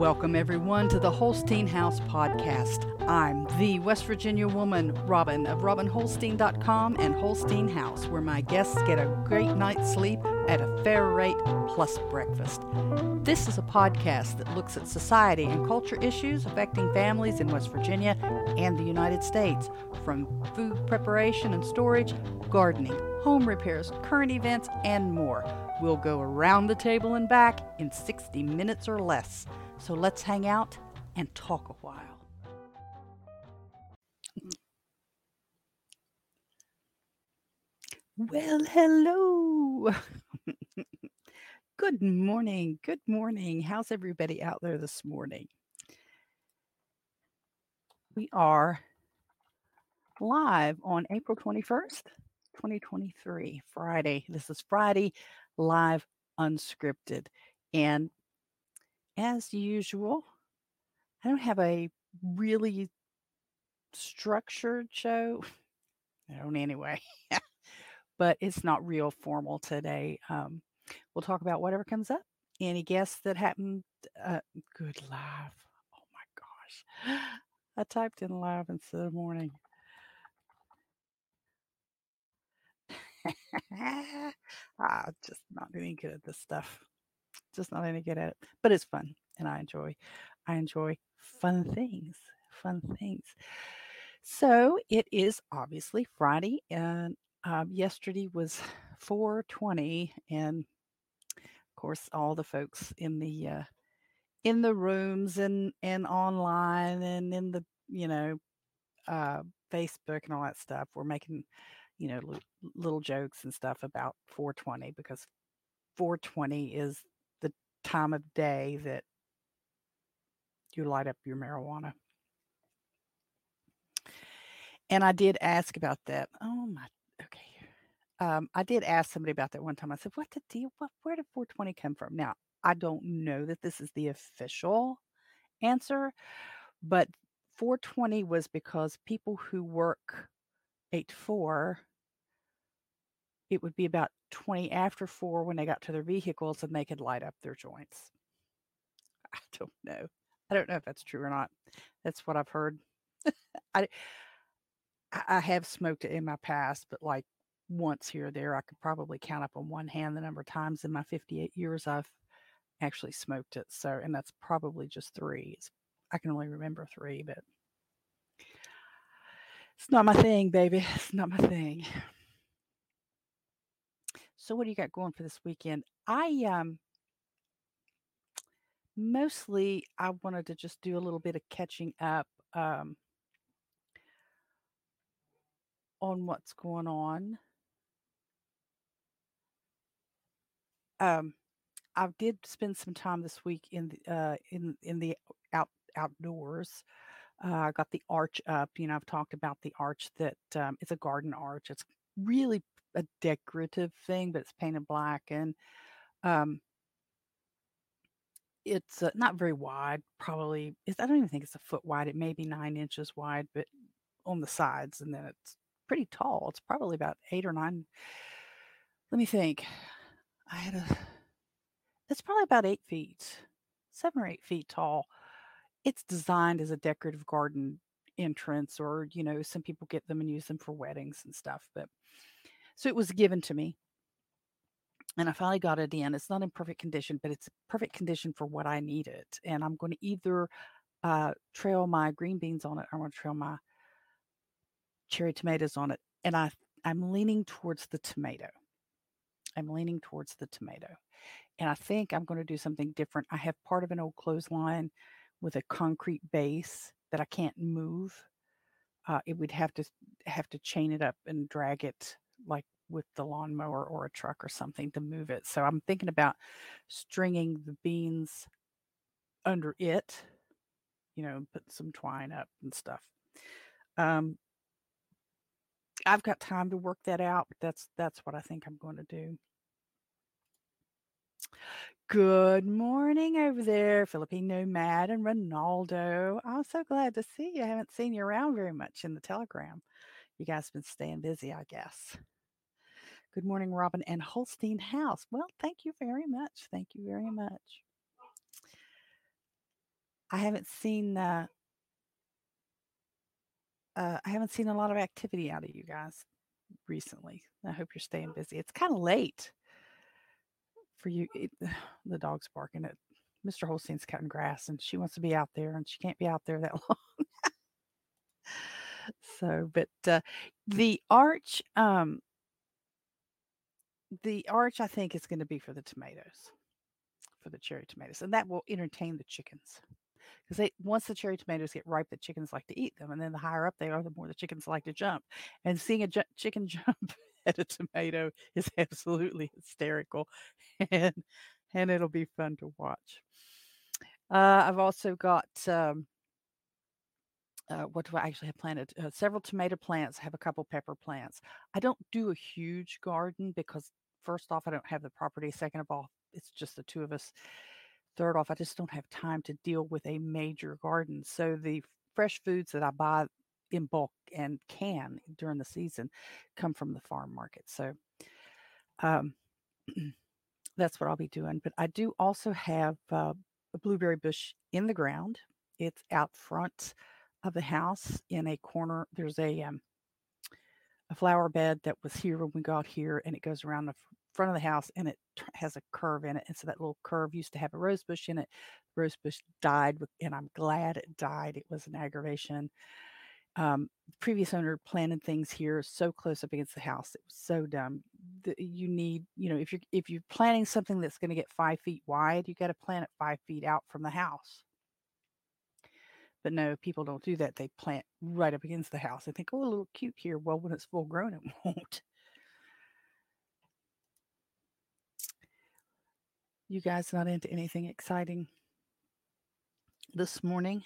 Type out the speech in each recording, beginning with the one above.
Welcome, everyone, to the Holstein House podcast. I'm the West Virginia woman, Robin, of RobinHolstein.com and Holstein House, where my guests get a great night's sleep at a fair rate plus breakfast. This is a podcast that looks at society and culture issues affecting families in West Virginia and the United States, from food preparation and storage, gardening, home repairs, current events, and more. We'll go around the table and back in 60 minutes or less. So let's hang out and talk a while. Well, hello. good morning. Good morning. How's everybody out there this morning? We are live on April 21st, 2023, Friday. This is Friday, live unscripted. And as usual, I don't have a really structured show. I don't anyway, but it's not real formal today. Um, we'll talk about whatever comes up. Any guests that happened? Uh, good live. Oh my gosh. I typed in live instead of morning. I'm just not any good at this stuff. Just not any good at it. But it's fun and I enjoy I enjoy fun things. Fun things. So it is obviously Friday and um, yesterday was 420 and of course all the folks in the uh, in the rooms and and online and in the you know uh, Facebook and all that stuff were making you know, little jokes and stuff about 420 because 420 is time of day that you light up your marijuana. And I did ask about that. Oh my, okay. Um, I did ask somebody about that one time. I said, "What the deal? What? Where did 420 come from?" Now I don't know that this is the official answer, but 420 was because people who work eight to four it would be about 20 after four when they got to their vehicles and they could light up their joints. I don't know. I don't know if that's true or not. That's what I've heard. I I have smoked it in my past, but like once here or there, I could probably count up on one hand the number of times in my 58 years I've actually smoked it. So, and that's probably just three. It's, I can only remember three, but it's not my thing, baby. It's not my thing. So what do you got going for this weekend? I um mostly I wanted to just do a little bit of catching up um on what's going on. Um I did spend some time this week in the uh in in the out outdoors. Uh, I got the arch up. You know, I've talked about the arch that um, it's a garden arch. It's really a decorative thing, but it's painted black and um it's uh, not very wide. Probably I don't even think it's a foot wide. It may be nine inches wide, but on the sides, and then it's pretty tall. It's probably about eight or nine. Let me think. I had a. It's probably about eight feet, seven or eight feet tall. It's designed as a decorative garden entrance, or you know, some people get them and use them for weddings and stuff. But so it was given to me. And I finally got it in. It's not in perfect condition, but it's perfect condition for what I needed. And I'm going to either uh, trail my green beans on it or I'm going to trail my cherry tomatoes on it. And I, I'm leaning towards the tomato. I'm leaning towards the tomato. And I think I'm going to do something different. I have part of an old clothesline with a concrete base that I can't move. Uh, it would have to have to chain it up and drag it like with the lawnmower or a truck or something to move it. So I'm thinking about stringing the beans under it, you know, put some twine up and stuff. Um, I've got time to work that out, but that's that's what I think I'm going to do. Good morning over there, Philippine Nomad and Ronaldo. I'm so glad to see you. I haven't seen you around very much in the Telegram. You guys have been staying busy, I guess. Good morning, Robin and Holstein House. Well, thank you very much. Thank you very much. I haven't seen uh, uh, I haven't seen a lot of activity out of you guys recently. I hope you're staying busy. It's kind of late for you. It, the dog's barking at Mr. Holstein's cutting grass, and she wants to be out there, and she can't be out there that long. so, but uh, the arch, um, the arch, I think is going to be for the tomatoes, for the cherry tomatoes, and that will entertain the chickens because they once the cherry tomatoes get ripe, the chickens like to eat them, and then the higher up they are, the more the chickens like to jump. And seeing a ju- chicken jump at a tomato is absolutely hysterical, and and it'll be fun to watch. Uh, I've also got um, uh, what do I actually have planted? Uh, several tomato plants. I have a couple pepper plants. I don't do a huge garden because first off, I don't have the property. Second of all, it's just the two of us. Third off, I just don't have time to deal with a major garden. So the fresh foods that I buy in bulk and can during the season come from the farm market. So um, that's what I'll be doing. But I do also have uh, a blueberry bush in the ground. It's out front of the house in a corner. There's a um, a flower bed that was here when we got here, and it goes around the front of the house, and it has a curve in it. And so that little curve used to have a rose bush in it. rose bush died, and I'm glad it died. It was an aggravation. Um, previous owner planted things here so close up against the house. It was so dumb. The, you need, you know, if you're if you're planting something that's going to get five feet wide, you got to plant it five feet out from the house. But no, people don't do that. They plant right up against the house. They think, oh, a little cute here. Well, when it's full grown, it won't. You guys not into anything exciting this morning?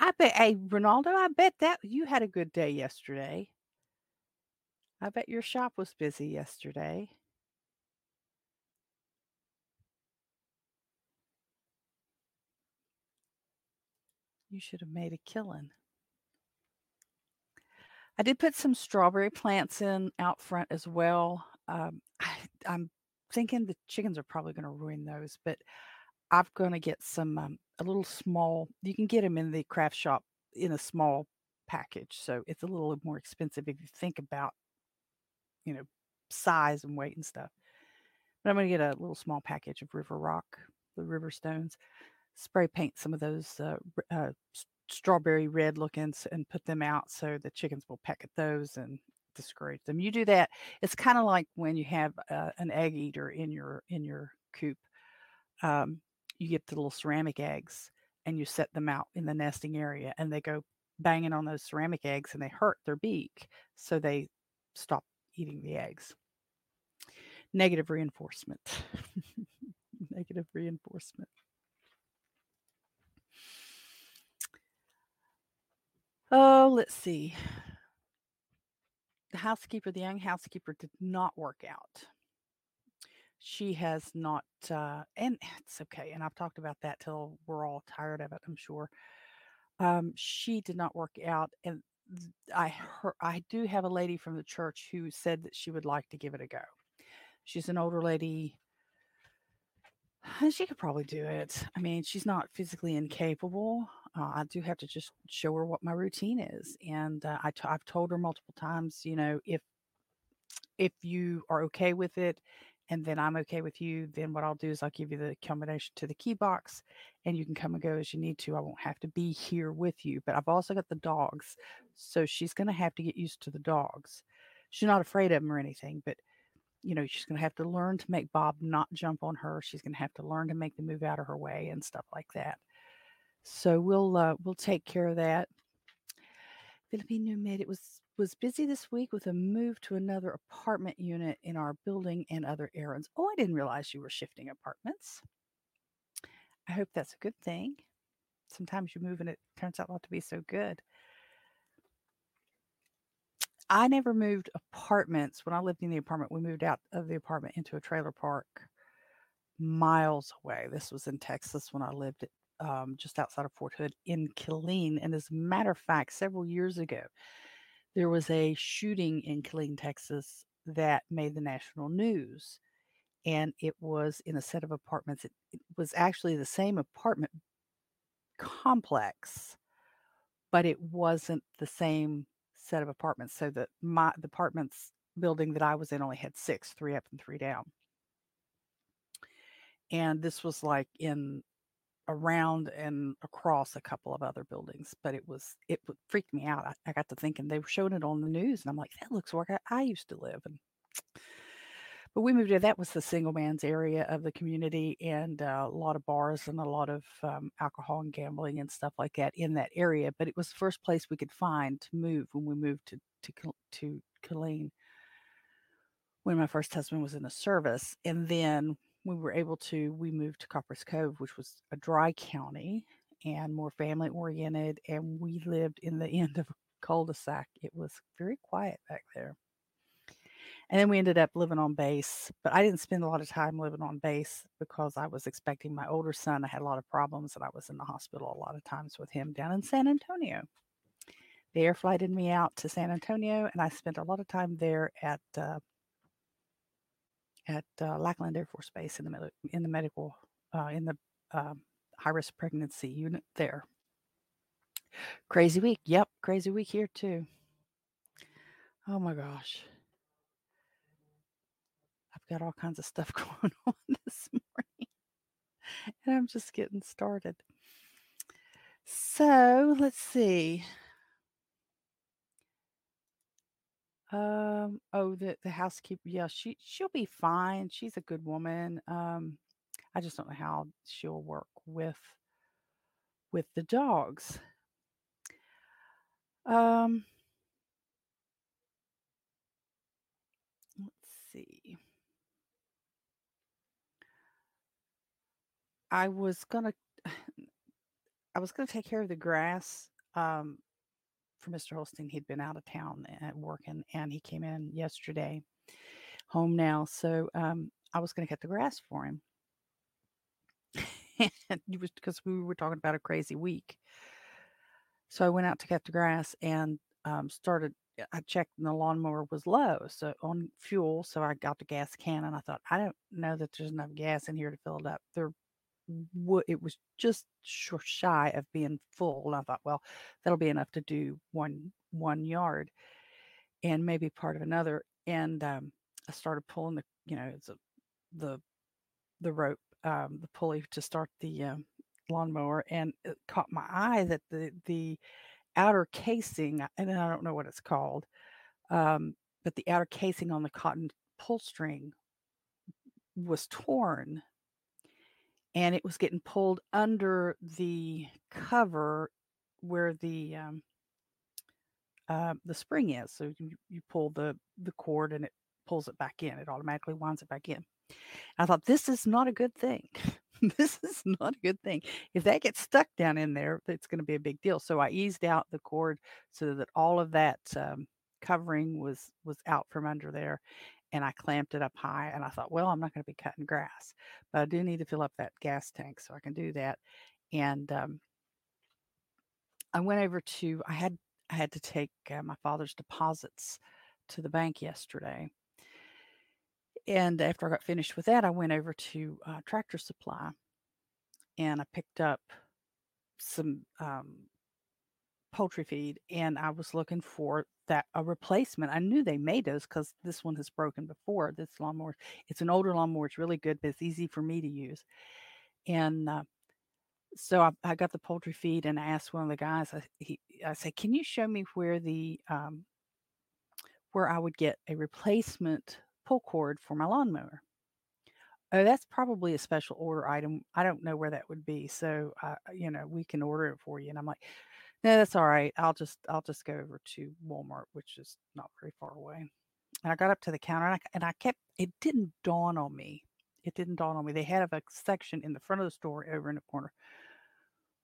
I bet, hey, Ronaldo, I bet that you had a good day yesterday. I bet your shop was busy yesterday. You should have made a killing. I did put some strawberry plants in out front as well. Um, I, I'm thinking the chickens are probably going to ruin those, but I'm going to get some um, a little small. You can get them in the craft shop in a small package, so it's a little more expensive if you think about, you know, size and weight and stuff. But I'm going to get a little small package of river rock, the river stones, spray paint some of those uh, uh, strawberry red lookings and put them out so the chickens will peck at those and discourage them. You do that. It's kind of like when you have uh, an egg eater in your in your coop. Um, you get the little ceramic eggs and you set them out in the nesting area and they go banging on those ceramic eggs and they hurt their beak. So they stop eating the eggs. Negative reinforcement. Negative reinforcement. Oh, let's see. The housekeeper, the young housekeeper, did not work out. She has not uh, and it's okay and i've talked about that till we're all tired of it i'm sure. Um, she did not work out and i heard i do have a lady from the church who said that she would like to give it a go. She's an older lady. She could probably do it. I mean she's not physically incapable uh, i do have to just show her what my routine is and uh, I t- i've told her multiple times you know if if you are okay with it and then I'm okay with you, then what I'll do is I'll give you the combination to the key box and you can come and go as you need to. I won't have to be here with you. But I've also got the dogs. So she's going to have to get used to the dogs. She's not afraid of them or anything, but you know, she's going to have to learn to make Bob not jump on her. She's going to have to learn to make the move out of her way and stuff like that. So we'll uh, we'll take care of that. Filipino made it was was busy this week with a move to another apartment unit in our building and other errands. Oh, I didn't realize you were shifting apartments. I hope that's a good thing. Sometimes you move and it turns out not to be so good. I never moved apartments. When I lived in the apartment, we moved out of the apartment into a trailer park miles away. This was in Texas when I lived um, just outside of Fort Hood in Killeen. And as a matter of fact, several years ago, there was a shooting in Killeen, Texas that made the national news. and it was in a set of apartments. It, it was actually the same apartment complex, but it wasn't the same set of apartments. So that my the apartments building that I was in only had six, three up and three down. And this was like in around and across a couple of other buildings, but it was it freaked me out. I, I got to thinking they were showing it on the news, and I'm like, that looks where I, I used to live. And but we moved to that was the single man's area of the community, and uh, a lot of bars and a lot of um, alcohol and gambling and stuff like that in that area. But it was the first place we could find to move when we moved to to to Killeen when my first husband was in the service, and then we were able to we moved to Copperas Cove, which was a dry county and more family oriented, and we lived in the end of a cul-de-sac. It was very quiet back there. And then we ended up living on base, but I didn't spend a lot of time living on base because I was expecting my older son. I had a lot of problems, and I was in the hospital a lot of times with him down in San Antonio. They air flighted me out to San Antonio, and I spent a lot of time there at uh, at uh, Lackland Air Force Base in the med- in the medical uh, in the um, high risk pregnancy unit there. Crazy week. Yep, crazy week here too. Oh my gosh. I've got all kinds of stuff going on this morning. And I'm just getting started. So let's see. Um, oh, the the housekeeper, yeah, she she'll be fine. She's a good woman. Um, I just don't know how she'll work with with the dogs. Um, let's see. I was gonna I was gonna take care of the grass um for Mr. Holstein. He'd been out of town at working and he came in yesterday home now. So um I was gonna cut the grass for him. and it was because we were talking about a crazy week. So I went out to cut the grass and um, started I checked and the lawnmower was low, so on fuel. So I got the gas can and I thought, I don't know that there's enough gas in here to fill it up. There it was just shy of being full. And I thought, well, that'll be enough to do one one yard and maybe part of another. And um, I started pulling the, you know, the the the rope, um, the pulley to start the um, lawnmower, and it caught my eye that the the outer casing, and I don't know what it's called, um, but the outer casing on the cotton pull string was torn and it was getting pulled under the cover where the um, uh, the spring is. So you, you pull the the cord and it pulls it back in. It automatically winds it back in. I thought this is not a good thing. this is not a good thing. If that gets stuck down in there, it's going to be a big deal. So I eased out the cord so that all of that um, covering was was out from under there, and I clamped it up high. And I thought, well, I'm not going to be cutting grass, but I do need to fill up that gas tank, so I can do that. And um, I went over to I had I had to take uh, my father's deposits to the bank yesterday. And after I got finished with that, I went over to uh, Tractor Supply and I picked up some um, poultry feed and I was looking for that a replacement. I knew they made those because this one has broken before. This lawnmower, it's an older lawnmower. It's really good, but it's easy for me to use. And uh, so I, I, got the poultry feed and I asked one of the guys. I, he, I said, "Can you show me where the um, where I would get a replacement pull cord for my lawnmower?" Oh, that's probably a special order item. I don't know where that would be. So, uh, you know, we can order it for you. And I'm like, no, that's all right. I'll just I'll just go over to Walmart, which is not very far away. And I got up to the counter and I, and I kept it didn't dawn on me. It didn't dawn on me. They had a section in the front of the store over in the corner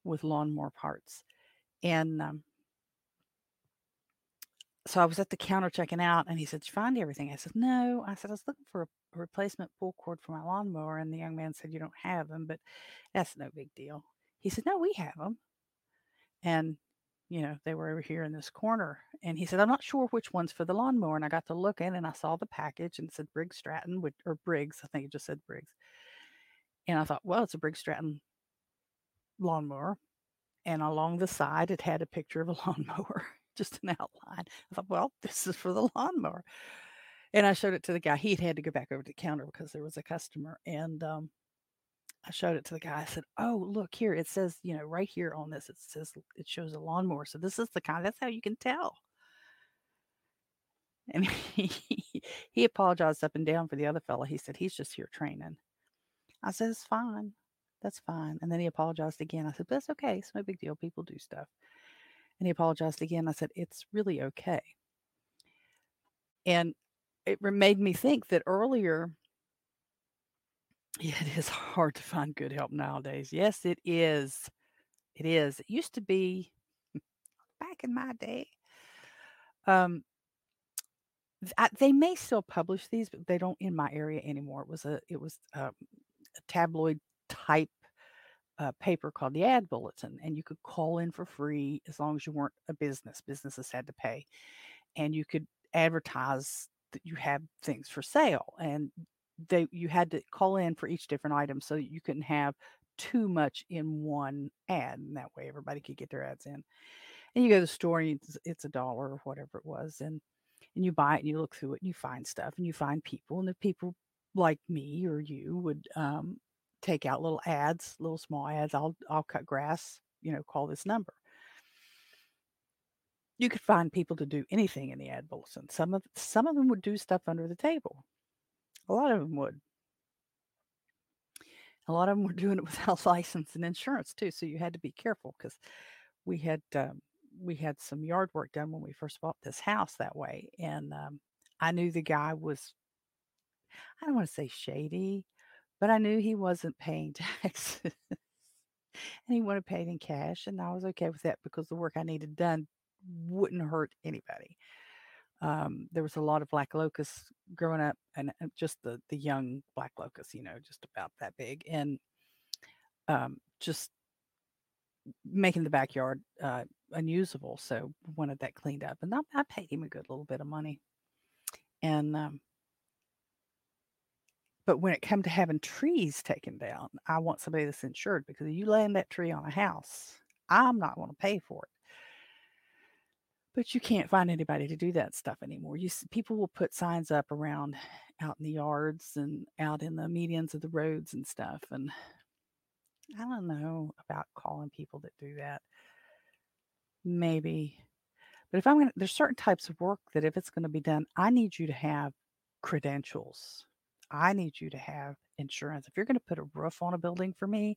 with lawnmower parts. And um, so I was at the counter checking out and he said, Did you find everything? I said, No. I said, I was looking for a, replacement pull cord for my lawnmower. And the young man said, You don't have them, but that's no big deal. He said, No, we have them. And you know, they were over here in this corner. And he said, I'm not sure which one's for the lawnmower. And I got to look in and I saw the package and it said Briggs Stratton, or Briggs. I think it just said Briggs. And I thought, well, it's a Briggs Stratton lawnmower. And along the side, it had a picture of a lawnmower, just an outline. I thought, well, this is for the lawnmower. And I showed it to the guy. He had had to go back over to the counter because there was a customer. And um, I showed it to the guy. I said, "Oh, look here. It says, you know, right here on this, it says it shows a lawnmower. So this is the kind. That's how you can tell." And he he apologized up and down for the other fellow. He said he's just here training. I said it's fine. That's fine. And then he apologized again. I said, "That's okay. It's no big deal. People do stuff." And he apologized again. I said, "It's really okay." And it made me think that earlier it is hard to find good help nowadays. Yes, it is. It is. It used to be back in my day. Um, I, they may still publish these, but they don't in my area anymore. It was a it was um, a tabloid type uh, paper called the Ad Bulletin, and you could call in for free as long as you weren't a business. Businesses had to pay, and you could advertise that you have things for sale, and they you had to call in for each different item so you couldn't have too much in one ad and that way everybody could get their ads in. And you go to the store and it's, it's a dollar or whatever it was and and you buy it and you look through it and you find stuff and you find people and the people like me or you would um, take out little ads little small ads i'll i'll cut grass you know call this number. You could find people to do anything in the ad bulletin some of some of them would do stuff under the table a lot of them would. A lot of them were doing it without license and insurance too, so you had to be careful because we had um, we had some yard work done when we first bought this house that way, and um, I knew the guy was I don't want to say shady, but I knew he wasn't paying taxes. and he wanted paid in cash, and I was okay with that because the work I needed done wouldn't hurt anybody. Um, there was a lot of black locusts growing up, and, just the the young black locusts, you know, just about that big, and um, just making the backyard uh, unusable. So wanted that cleaned up, and I, I, paid him a good little bit of money. And um, but when it come to having trees taken down, I want somebody that's insured because you land that tree on a house, I'm not going to pay for it. But you can't find anybody to do that stuff anymore. You people will put signs up around out in the yards and out in the medians of the roads and stuff. And I don't know about calling people that do that. Maybe. But if I'm to, there's certain types of work that if it's going to be done, I need you to have credentials. I need you to have insurance. If you're going to put a roof on a building for me,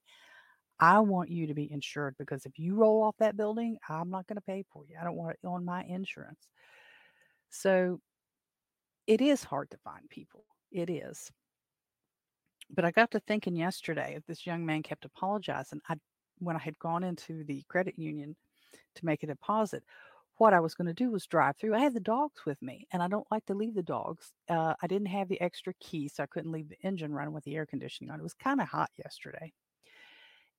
I want you to be insured because if you roll off that building, I'm not going to pay for you. I don't want it on my insurance. So it is hard to find people. It is. But I got to thinking yesterday, this young man kept apologizing. I when I had gone into the credit union to make a deposit, what I was going to do was drive through. I had the dogs with me, and I don't like to leave the dogs. Uh, I didn't have the extra key, so I couldn't leave the engine running with the air conditioning on. It was kind of hot yesterday.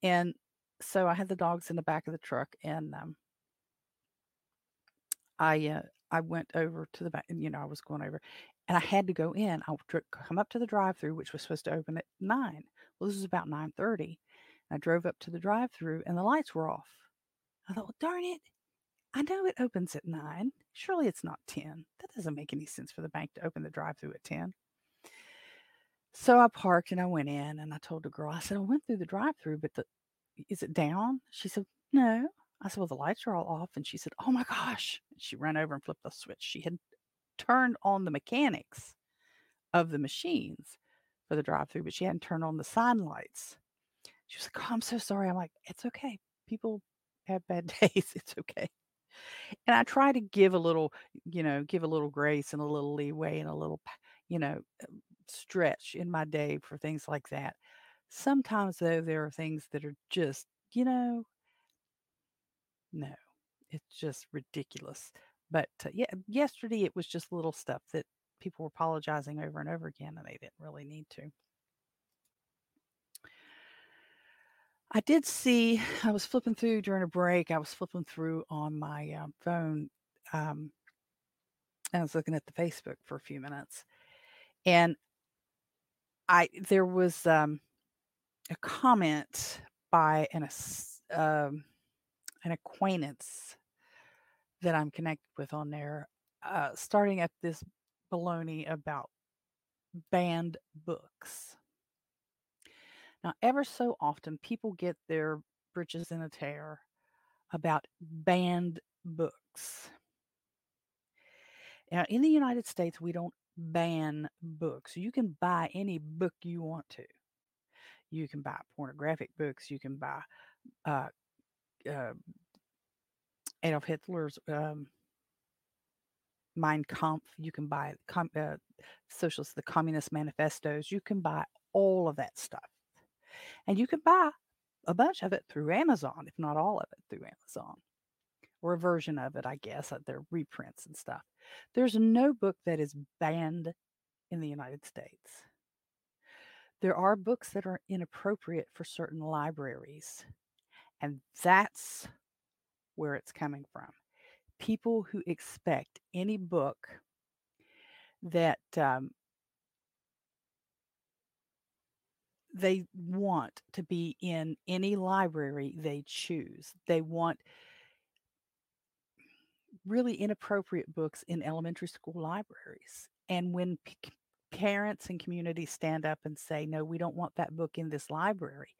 And so I had the dogs in the back of the truck, and um, I uh, I went over to the back, and you know I was going over, and I had to go in. I would come up to the drive-through, which was supposed to open at nine. Well, this was about nine thirty. I drove up to the drive-through, and the lights were off. I thought, well, darn it! I know it opens at nine. Surely it's not ten. That doesn't make any sense for the bank to open the drive-through at ten. So I parked and I went in and I told the girl, I said, I went through the drive through, but the is it down? She said, No. I said, Well, the lights are all off. And she said, Oh my gosh. She ran over and flipped the switch. She had turned on the mechanics of the machines for the drive through, but she hadn't turned on the sign lights. She was like, Oh, I'm so sorry. I'm like, It's okay. People have bad days. It's okay. And I try to give a little, you know, give a little grace and a little leeway and a little, you know, stretch in my day for things like that. Sometimes, though, there are things that are just, you know, no, it's just ridiculous. But uh, yeah, yesterday it was just little stuff that people were apologizing over and over again, and they didn't really need to. I did see, I was flipping through during a break, I was flipping through on my um, phone. Um, I was looking at the Facebook for a few minutes. And I there was um, a comment by an um, an acquaintance that I'm connected with on there, uh, starting at this baloney about banned books. Now, ever so often, people get their britches in a tear about banned books. Now, in the United States, we don't ban books. You can buy any book you want to. You can buy pornographic books. You can buy uh, uh, Adolf Hitler's um, Mein Kampf. You can buy com- uh, socialist, the Communist Manifestos. You can buy all of that stuff, and you can buy a bunch of it through Amazon, if not all of it through Amazon, or a version of it, I guess. They're reprints and stuff. There's no book that is banned in the United States. There are books that are inappropriate for certain libraries, and that's where it's coming from. People who expect any book that um, they want to be in any library they choose. They want really inappropriate books in elementary school libraries. And when p- parents and communities stand up and say, no, we don't want that book in this library,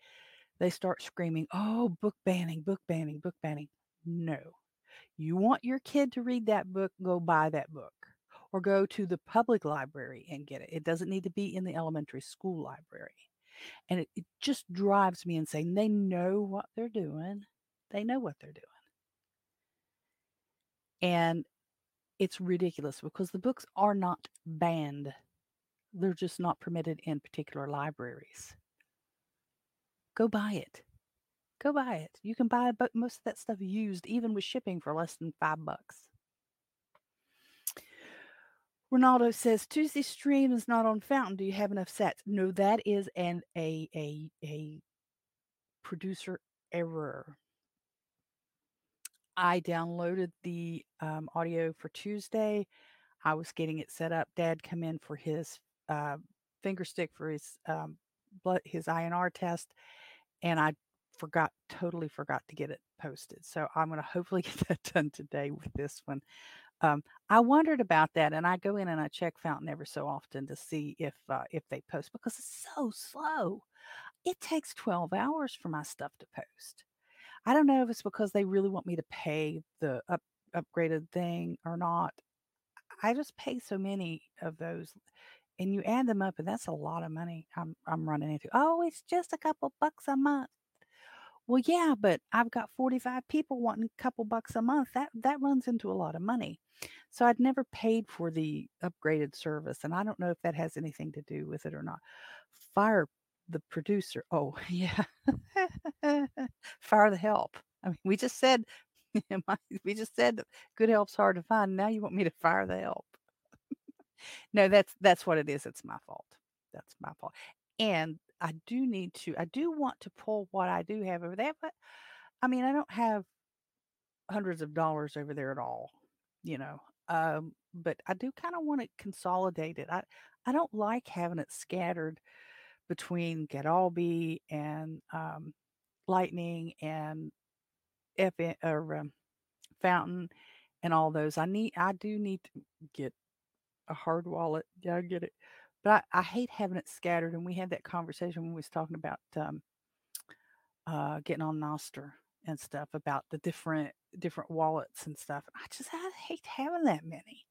they start screaming, oh, book banning, book banning, book banning. No. You want your kid to read that book, go buy that book or go to the public library and get it. It doesn't need to be in the elementary school library. And it, it just drives me insane. They know what they're doing, they know what they're doing. And it's ridiculous because the books are not banned. They're just not permitted in particular libraries. Go buy it. Go buy it. You can buy most of that stuff used, even with shipping, for less than five bucks. Ronaldo says Tuesday stream is not on Fountain. Do you have enough sats? No, that is an a a a producer error. I downloaded the um, audio for Tuesday. I was getting it set up. Dad come in for his uh, finger stick for his um, blood his INR test, and I forgot totally forgot to get it posted. So I'm going to hopefully get that done today with this one. Um, I wondered about that, and I go in and I check Fountain every so often to see if uh, if they post because it's so slow. It takes 12 hours for my stuff to post. I don't know if it's because they really want me to pay the up, upgraded thing or not. I just pay so many of those and you add them up and that's a lot of money I'm I'm running into. Oh, it's just a couple bucks a month. Well, yeah, but I've got 45 people wanting a couple bucks a month. That that runs into a lot of money. So I'd never paid for the upgraded service and I don't know if that has anything to do with it or not. Fire the producer. Oh, yeah. Fire the help. I mean, we just said we just said good help's hard to find. Now you want me to fire the help. no, that's that's what it is. It's my fault. That's my fault. And I do need to I do want to pull what I do have over there, but I mean, I don't have hundreds of dollars over there at all, you know. Um, but I do kind of want to consolidate it. I I don't like having it scattered between Get Alby and um, Lightning and F or um, Fountain and all those. I need I do need to get a hard wallet. Yeah, I get it. But I, I hate having it scattered. And we had that conversation when we was talking about um, uh, getting on Nostr and stuff about the different different wallets and stuff. I just I hate having that many.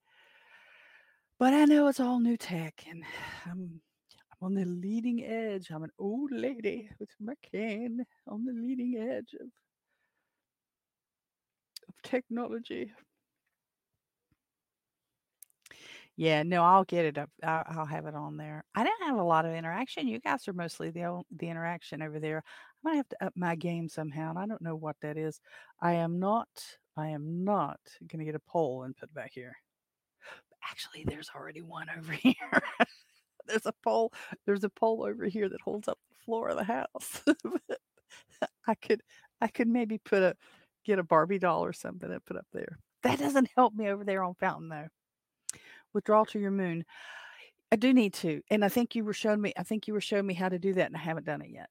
But I know it's all new tech, and I'm I'm on the leading edge. I'm an old lady with my cane on the leading edge of, of technology. Yeah, no, I'll get it up. I'll, have it on there. I didn't have a lot of interaction. You guys are mostly the the interaction over there. I might have to up my game somehow, and I don't know what that is. I am not. I am not to get a poll and put back here. Actually, there's already one over here there's a pole there's a pole over here that holds up the floor of the house I could I could maybe put a get a Barbie doll or something and put up there. That doesn't help me over there on Fountain though. Withdrawal to your moon. I do need to. And I think you were showing me I think you were showing me how to do that and I haven't done it yet.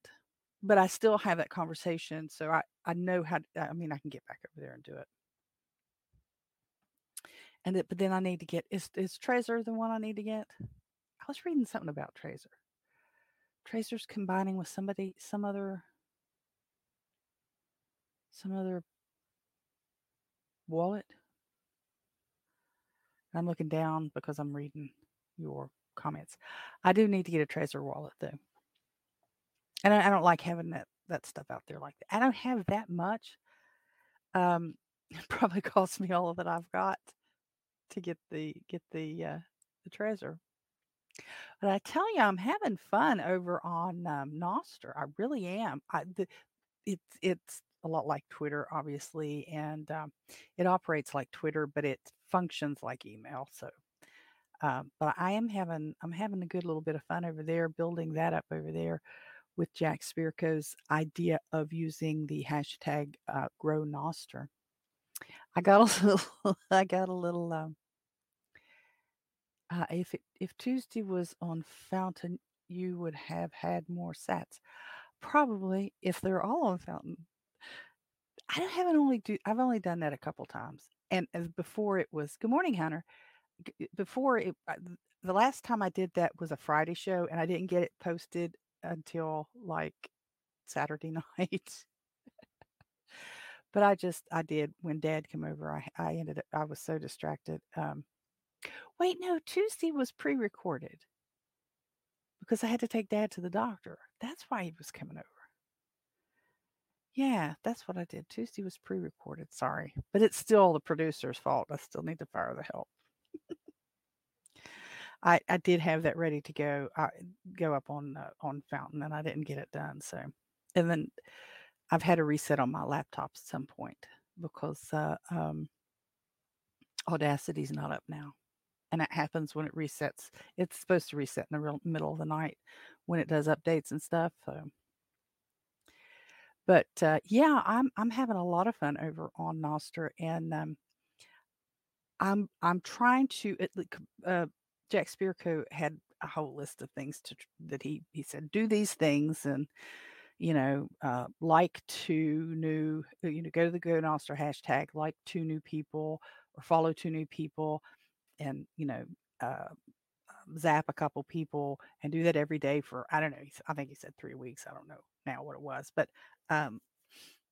But I still have that conversation. So I, I know how I mean I can get back over there and do it. And it, but then I need to get is is Trezor the one I need to get? I was reading something about Trezor. Trezor's combining with somebody some other some other wallet. I'm looking down because I'm reading your comments. I do need to get a Trezor wallet though. And I, I don't like having that that stuff out there like that. I don't have that much. Um, it probably cost me all that I've got to get the get the uh, the Trezor. But I tell you, I'm having fun over on um, Nostr. I really am. I, the, it's it's a lot like Twitter, obviously, and um, it operates like Twitter, but it functions like email. So, um, but I am having I'm having a good little bit of fun over there, building that up over there with Jack Spirko's idea of using the hashtag uh, Grow Nostr. I got a little I got a little um, uh, if it, if Tuesday was on Fountain, you would have had more sats. Probably if they're all on Fountain. I haven't only do I've only done that a couple times, and before it was Good Morning Hunter. Before it, uh, the last time I did that was a Friday show, and I didn't get it posted until like Saturday night. but I just I did when Dad came over. I I ended up I was so distracted. Um, Wait, no, Tuesday was pre-recorded because I had to take dad to the doctor. That's why he was coming over. Yeah, that's what I did. Tuesday was pre-recorded. Sorry, but it's still the producer's fault. I still need to fire the help. I I did have that ready to go. I go up on uh, on Fountain, and I didn't get it done. So, and then I've had a reset on my laptop at some point because uh, um, Audacity's not up now and it happens when it resets. It's supposed to reset in the real middle of the night when it does updates and stuff. So. But uh, yeah, I'm I'm having a lot of fun over on Nostr, and um, I'm I'm trying to. Uh, Jack Spirko had a whole list of things to that he he said do these things and you know uh, like two new you know go to the Go Nostr hashtag like two new people or follow two new people and you know uh, zap a couple people and do that every day for I don't know. I think he said three weeks. I don't know now what it was, but um,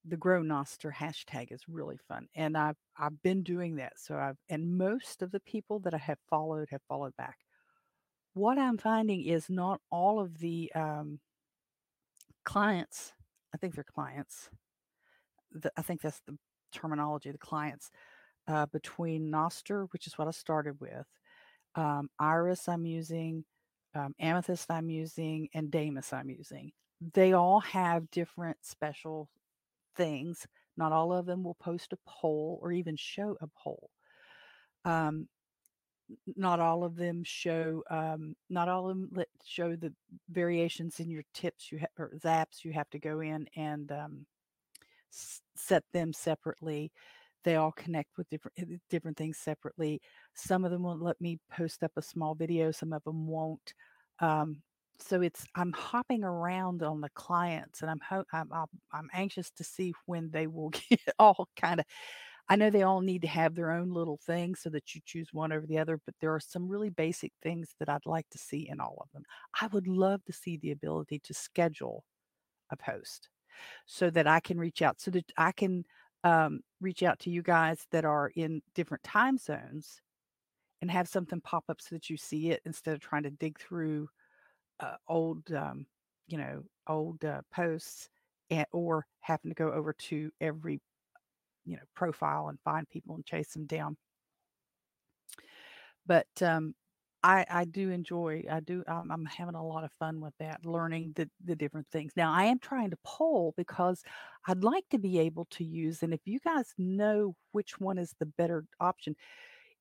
the Grow Nostr hashtag is really fun, and I've I've been doing that. So I've and most of the people that I have followed have followed back. What I'm finding is not all of the um, clients. I think they're clients. The, I think that's the terminology. The clients uh, between Nostr, which is what I started with, um, Iris I'm using, um, Amethyst I'm using, and Damus I'm using. They all have different special things. Not all of them will post a poll or even show a poll. Um, not all of them show um, not all of them let, show the variations in your tips you have or zaps you have to go in and um, s- set them separately they all connect with different eh, different things separately. Some of them won't let me post up a small video, some of them won't. Um, so it's I'm hopping around on the clients, and I'm ho- I'm, I'm I'm anxious to see when they will get all kind of. I know they all need to have their own little thing so that you choose one over the other, but there are some really basic things that I'd like to see in all of them. I would love to see the ability to schedule a post so that I can reach out, so that I can um, reach out to you guys that are in different time zones and have something pop up so that you see it instead of trying to dig through uh, old, um, you know, old uh, posts and, or having to go over to every, you know, profile and find people and chase them down. But um, I, I do enjoy I do I'm, I'm having a lot of fun with that learning the the different things now I am trying to poll because I'd like to be able to use and if you guys know which one is the better option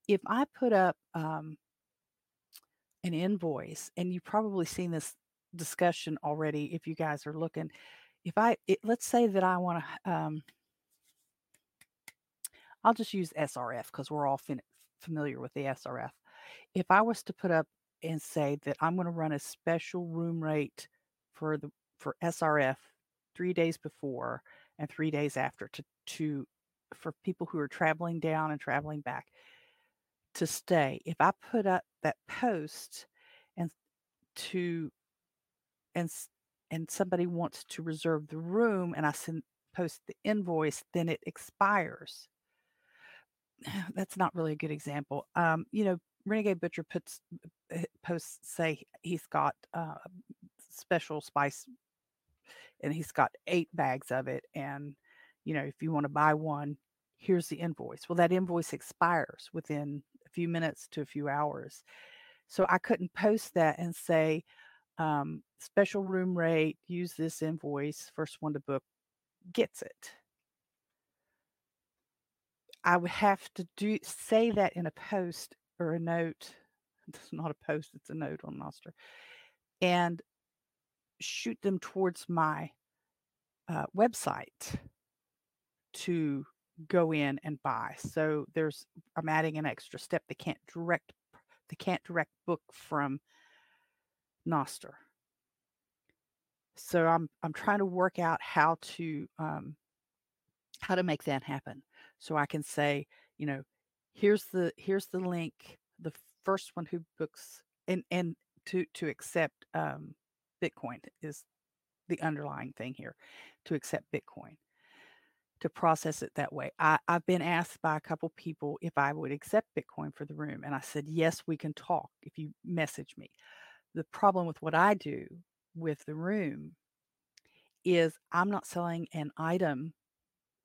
if I put up um, an invoice and you've probably seen this discussion already if you guys are looking if I it, let's say that I want to, um, I'll just use SRF because we're all fin- familiar with the SRF. If I was to put up and say that I'm going to run a special room rate for the for SRF three days before and three days after to to for people who are traveling down and traveling back to stay. If I put up that post and to and and somebody wants to reserve the room and I send post the invoice, then it expires. That's not really a good example. Um, you know, Renegade Butcher puts eh, posts say he's got uh, special spice and he's got eight bags of it and you know if you want to buy one here's the invoice. Well that invoice expires within a few minutes to a few hours. So i couldn't post that and say um, special room rate use this invoice first one to book gets it. I would have to do say that in a post or a note it's not a post it's a note on Nostr and shoot them towards my uh, website to go in and buy. So there's I'm adding an extra step. They can't direct they can't direct book from Nostr. So I'm I'm trying to work out how to um, how to make that happen. So I can say, you know, here's the here's the link. The first one who books and and to to accept um, Bitcoin is the underlying thing here to accept Bitcoin, to process it that way. I, I've been asked by a couple people if I would accept Bitcoin for the room. And I said, yes, we can talk if you message me. The problem with what I do with the room is I'm not selling an item.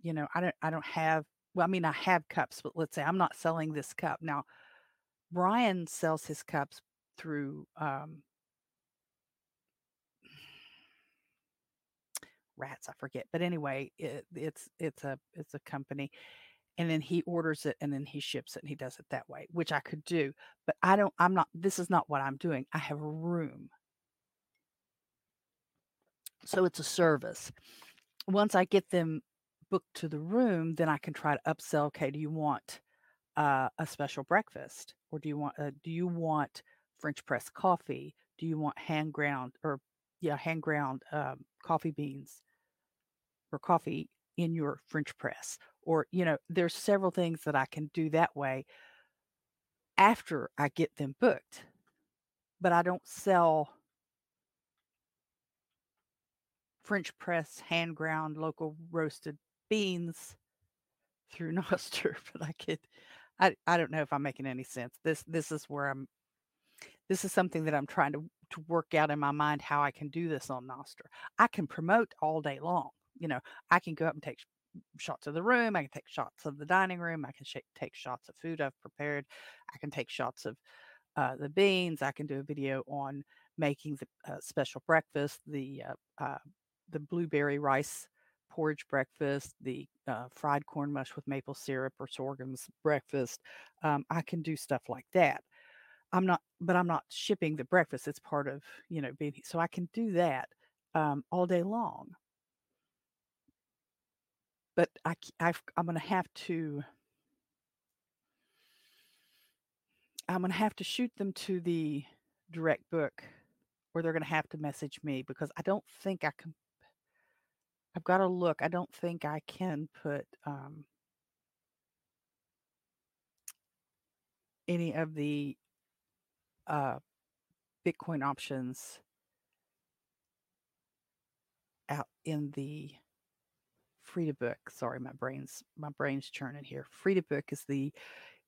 You know, I don't I don't have well, I mean I have cups, but let's say I'm not selling this cup. Now, Brian sells his cups through um, rats i forget but anyway it, it's it's a it's a company and then he orders it and then he ships it and he does it that way which i could do but i don't i'm not this is not what i'm doing i have a room so it's a service once i get them booked to the room then i can try to upsell okay do you want uh, a special breakfast or do you want uh, do you want french press coffee do you want hand ground or yeah hand ground um, coffee beans or coffee in your French press. Or, you know, there's several things that I can do that way after I get them booked. But I don't sell French press, hand ground, local roasted beans through Nostr. But I could, I, I don't know if I'm making any sense. This this is where I'm. This is something that I'm trying to to work out in my mind how I can do this on Nostr. I can promote all day long you know, I can go up and take shots of the room. I can take shots of the dining room. I can sh- take shots of food I've prepared. I can take shots of uh, the beans. I can do a video on making the uh, special breakfast, the uh, uh the blueberry rice porridge breakfast, the uh, fried corn mush with maple syrup or sorghum's breakfast. Um, I can do stuff like that. I'm not, but I'm not shipping the breakfast. It's part of you know being so I can do that um, all day long but I, I've, I'm going to have to. I'm going to have to shoot them to the direct book, or they're going to have to message me because I don't think I can. I've got to look. I don't think I can put um, any of the uh, Bitcoin options out in the free to book sorry my brain's my brain's churning here free to book is the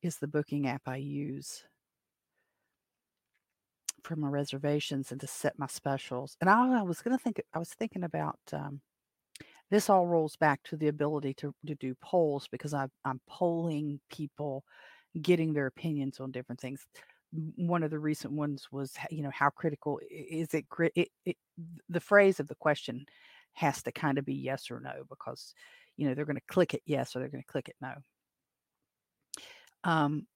is the booking app i use for my reservations and to set my specials and i, I was going to think i was thinking about um, this all rolls back to the ability to, to do polls because I, i'm polling people getting their opinions on different things. One of the recent ones was you know how critical is it, it, it the phrase of the question has to kind of be yes or no because you know they're going to click it yes or they're going to click it no. Um,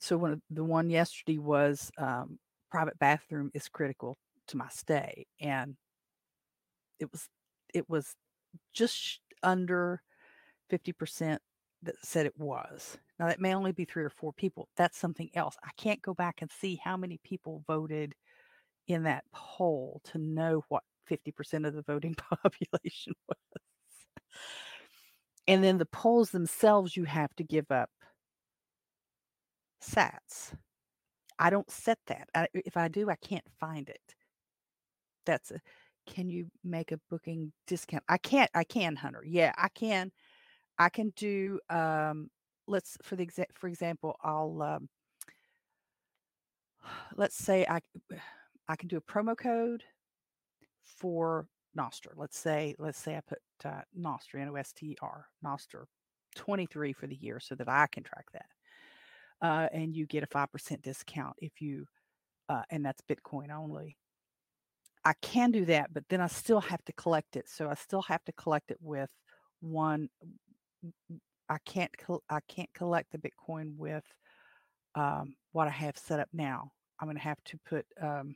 so one of the one yesterday was um, private bathroom is critical to my stay and it was it was just under 50% that said it was. Now, that may only be three or four people. That's something else. I can't go back and see how many people voted in that poll to know what 50% of the voting population was. And then the polls themselves, you have to give up sats. I don't set that. I, if I do, I can't find it. That's a, can you make a booking discount? I can't, I can, Hunter. Yeah, I can. I can do, um, let's, for the exa- for example, I'll, um, let's say I, I can do a promo code for Nostr. Let's say, let's say I put uh, Nostr, Nostr 23 for the year so that I can track that. Uh, and you get a 5% discount if you, uh, and that's Bitcoin only. I can do that, but then I still have to collect it. So I still have to collect it with one. I can't, I can't collect the Bitcoin with um, what I have set up now. I'm going to have to put um,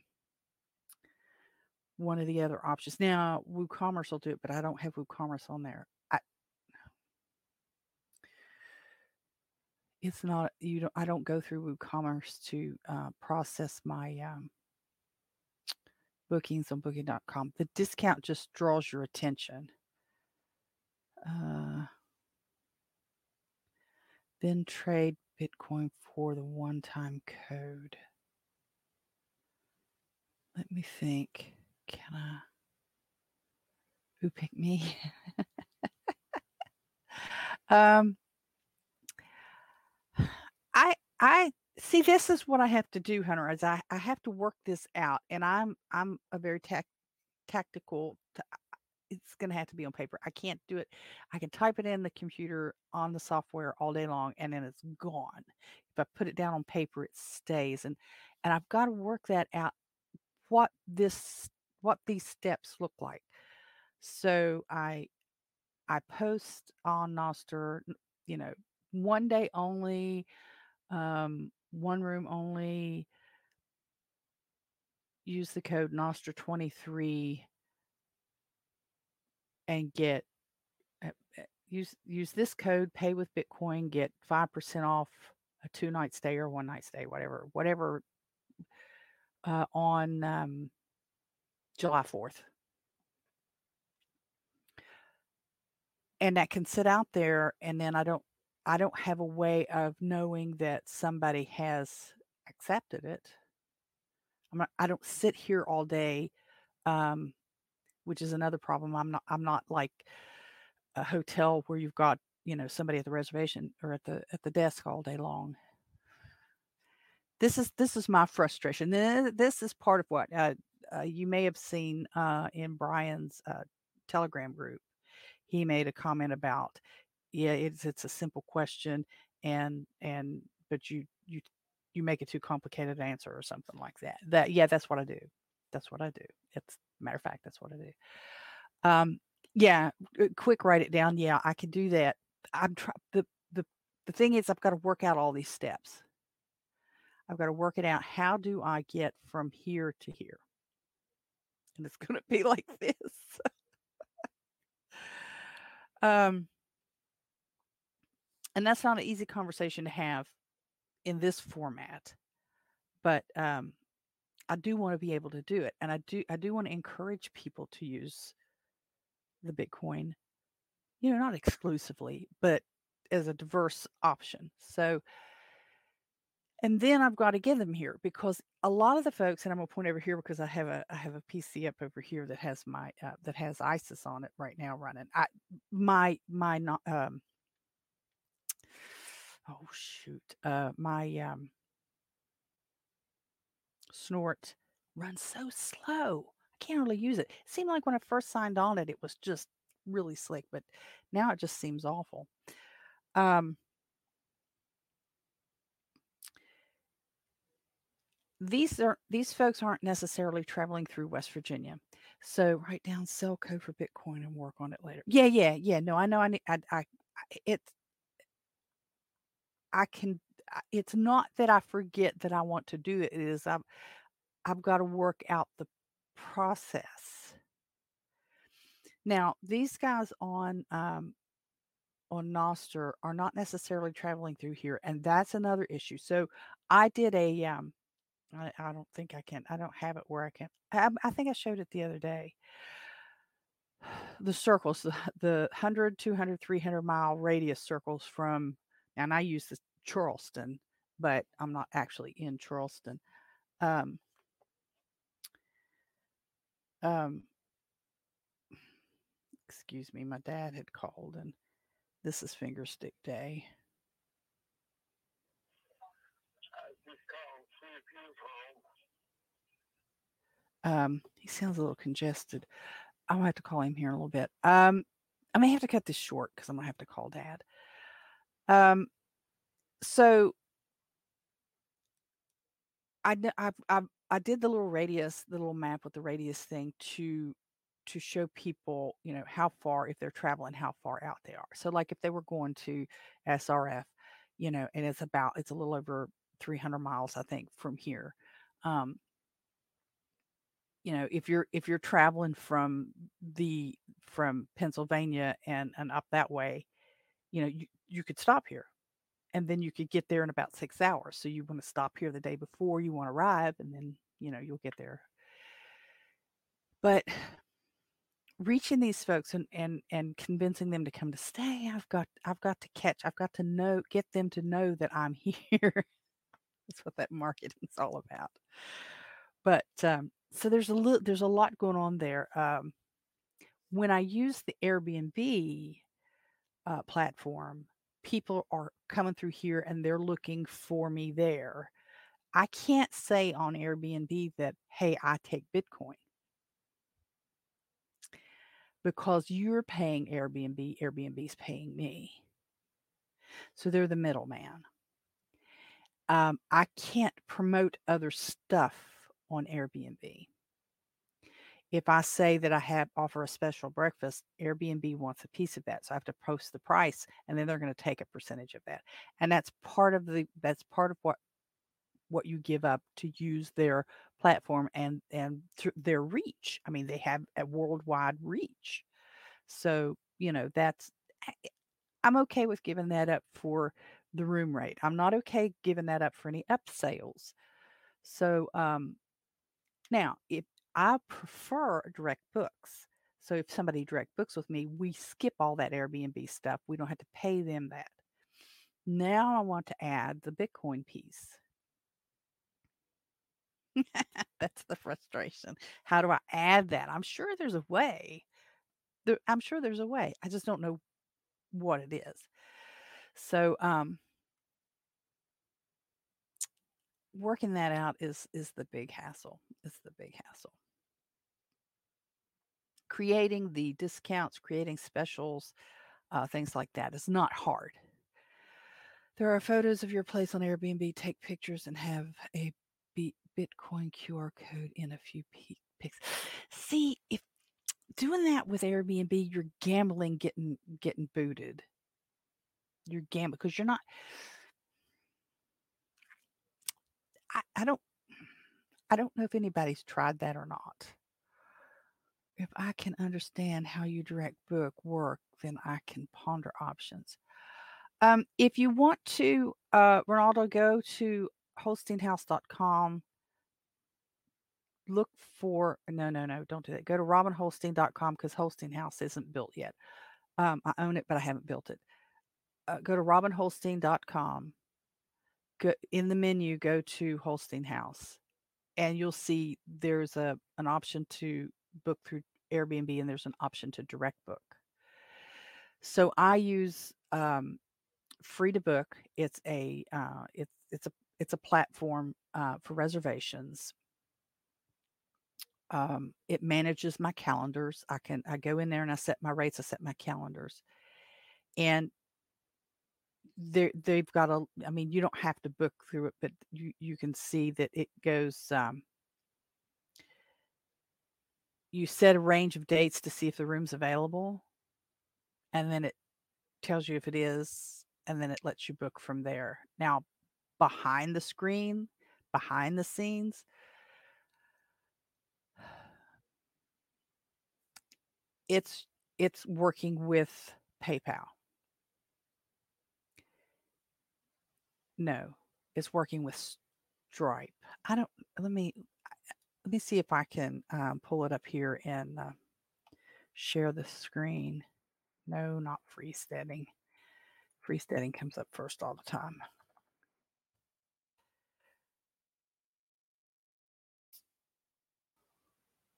one of the other options. Now, WooCommerce will do it, but I don't have WooCommerce on there. I, it's not you don't. I don't go through WooCommerce to uh, process my um, bookings on Booking.com. The discount just draws your attention. Uh, then trade Bitcoin for the one-time code. Let me think. Can I? Who picked me? um, I I see. This is what I have to do, Hunter. Is I I have to work this out, and I'm I'm a very tac- tactical. T- it's going to have to be on paper. I can't do it. I can type it in the computer on the software all day long, and then it's gone. If I put it down on paper, it stays, and and I've got to work that out. What this what these steps look like. So I I post on Nostr, you know, one day only, um, one room only. Use the code Nostr23 and get uh, uh, use use this code. Pay with Bitcoin. Get five percent off a two night stay or one night stay, whatever, whatever. Uh, on um, July 4th. And that can sit out there and then I don't I don't have a way of knowing that somebody has accepted it. I'm not I don't sit here all day um, which is another problem. I'm not I'm not like a hotel where you've got, you know, somebody at the reservation or at the at the desk all day long. This is this is my frustration. This is part of what uh, uh, you may have seen uh, in Brian's uh, Telegram group. He made a comment about, yeah, it's it's a simple question, and and but you you you make it too complicated answer or something like that. That yeah, that's what I do. That's what I do. It's matter of fact, that's what I do. Um, yeah, quick write it down. Yeah, I can do that. I'm trying the the the thing is I've got to work out all these steps. I've got to work it out. How do I get from here to here? and it's going to be like this. um, and that's not an easy conversation to have in this format, but um, I do want to be able to do it, and I do I do want to encourage people to use the Bitcoin, you know, not exclusively, but as a diverse option. So and then I've got to get them here because a lot of the folks, and I'm gonna point over here because I have a I have a PC up over here that has my uh, that has Iris on it right now running. I my my not um oh shoot uh my um snort runs so slow. I can't really use it. It seemed like when I first signed on it, it was just really slick, but now it just seems awful. Um, these are these folks aren't necessarily traveling through West Virginia. So write down sell code for Bitcoin and work on it later. Yeah, yeah, yeah. No, I know. I need. I. I it's. I can. It's not that I forget that I want to do it. It is I've. I've got to work out the process. Now, these guys on um, on Nostr are not necessarily traveling through here, and that's another issue. So I did a um, I, I don't think I can. I don't have it where I can. I, I think I showed it the other day. The circles, the, the 100, 200, 300 mile radius circles from, and I use the Charleston, but I'm not actually in Charleston. Um, um, excuse me, my dad had called, and this is finger stick day. Um, he sounds a little congested. I might have to call him here in a little bit. Um, I may have to cut this short because I'm gonna have to call dad. Um, so I, I I I did the little radius, the little map with the radius thing to to show people, you know, how far if they're traveling, how far out they are. So like if they were going to SRF, you know, and it's about it's a little over 300 miles, I think, from here. Um, you know if you're if you're traveling from the from Pennsylvania and and up that way, you know you you could stop here, and then you could get there in about six hours. So you want to stop here the day before you want to arrive, and then you know you'll get there. But reaching these folks and and and convincing them to come to stay, I've got I've got to catch, I've got to know, get them to know that I'm here. That's what that marketing's all about. But um, so there's a little there's a lot going on there. Um, when I use the Airbnb uh, platform, people are coming through here and they're looking for me there. I can't say on Airbnb that, hey, I take Bitcoin because you're paying Airbnb, Airbnb's paying me. So they're the middleman. Um, I can't promote other stuff on Airbnb. If I say that I have offer a special breakfast, Airbnb wants a piece of that. So I have to post the price and then they're going to take a percentage of that. And that's part of the that's part of what what you give up to use their platform and and their reach. I mean, they have a worldwide reach. So, you know, that's I'm okay with giving that up for the room rate. I'm not okay giving that up for any upsales. So, um, now, if I prefer direct books, so if somebody direct books with me, we skip all that Airbnb stuff. We don't have to pay them that. Now I want to add the Bitcoin piece. That's the frustration. How do I add that? I'm sure there's a way. There, I'm sure there's a way. I just don't know what it is. So, um, working that out is is the big hassle. It's the big hassle. Creating the discounts, creating specials, uh, things like that is not hard. There are photos of your place on Airbnb. Take pictures and have a Bitcoin QR code in a few pics. See, if doing that with Airbnb, you're gambling getting getting booted. You're gambling because you're not I, I don't I don't know if anybody's tried that or not. If I can understand how you direct book work, then I can ponder options. Um, if you want to, uh, Ronaldo, go to holsteinhouse.com. Look for, no, no, no, don't do that. Go to robinholstein.com because Holstein House isn't built yet. Um, I own it, but I haven't built it. Uh, go to robinholstein.com go in the menu, go to Holstein House, and you'll see there's a an option to book through Airbnb, and there's an option to direct book. So I use um, free to book. It's a uh, it's it's a it's a platform uh, for reservations. Um, it manages my calendars. I can I go in there and I set my rates. I set my calendars, and they they've got a i mean you don't have to book through it but you you can see that it goes um you set a range of dates to see if the room's available and then it tells you if it is and then it lets you book from there now behind the screen behind the scenes it's it's working with PayPal. No, it's working with Stripe. I don't. Let me let me see if I can um, pull it up here and uh, share the screen. No, not Freesteading. Freesteading comes up first all the time.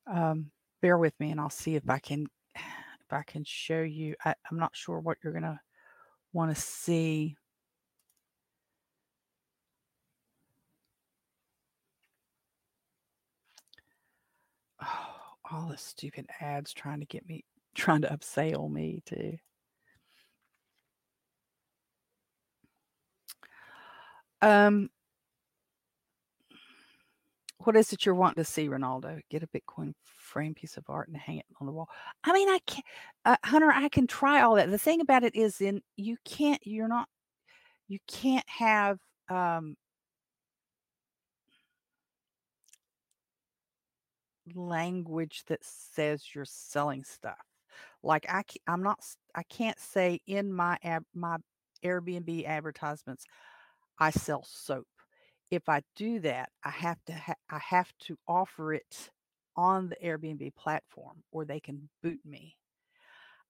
Um, bear with me and I'll see if I can if I can show you. I, I'm not sure what you're gonna want to see. Oh, all the stupid ads trying to get me trying to upsell me too. Um, what is it you're wanting to see, Ronaldo? Get a Bitcoin frame piece of art and hang it on the wall. I mean, I can't, uh, Hunter. I can try all that. The thing about it is, in you can't. You're not. You can't have. Um, language that says you're selling stuff like I, I'm not, I can't say in my my Airbnb advertisements, I sell soap. If I do that, I have to, ha- I have to offer it on the Airbnb platform, or they can boot me.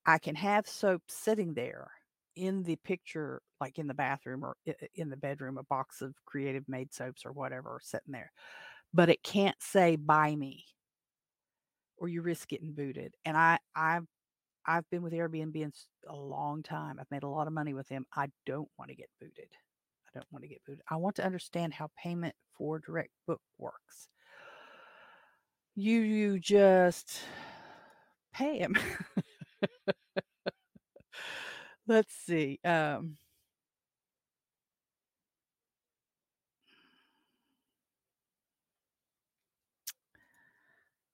I can have soap sitting there in the picture, like in the bathroom or in the bedroom, a box of creative made soaps or whatever sitting there, but it can't say buy me or you risk getting booted. And I, I've I've been with Airbnb a long time. I've made a lot of money with them. I don't want to get booted. I don't want to get booted. I want to understand how payment for direct book works. You you just pay him. Let's see. Um,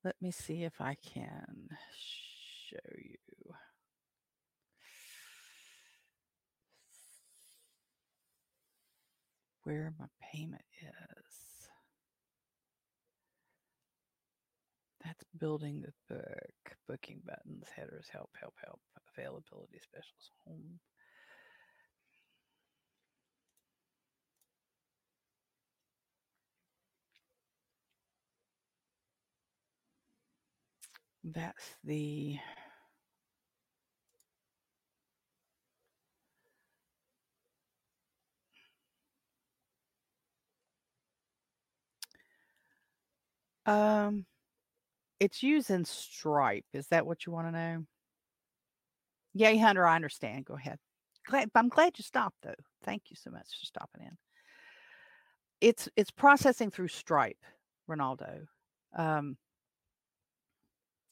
let me see if I can show you. where my payment is. That's building the book, booking buttons, headers, help, help, help, availability specials, home. That's the Um, it's using Stripe. Is that what you want to know? Yay, Hunter, I understand. Go ahead. Glad, I'm glad you stopped though. Thank you so much for stopping in. It's it's processing through Stripe, Ronaldo. Um,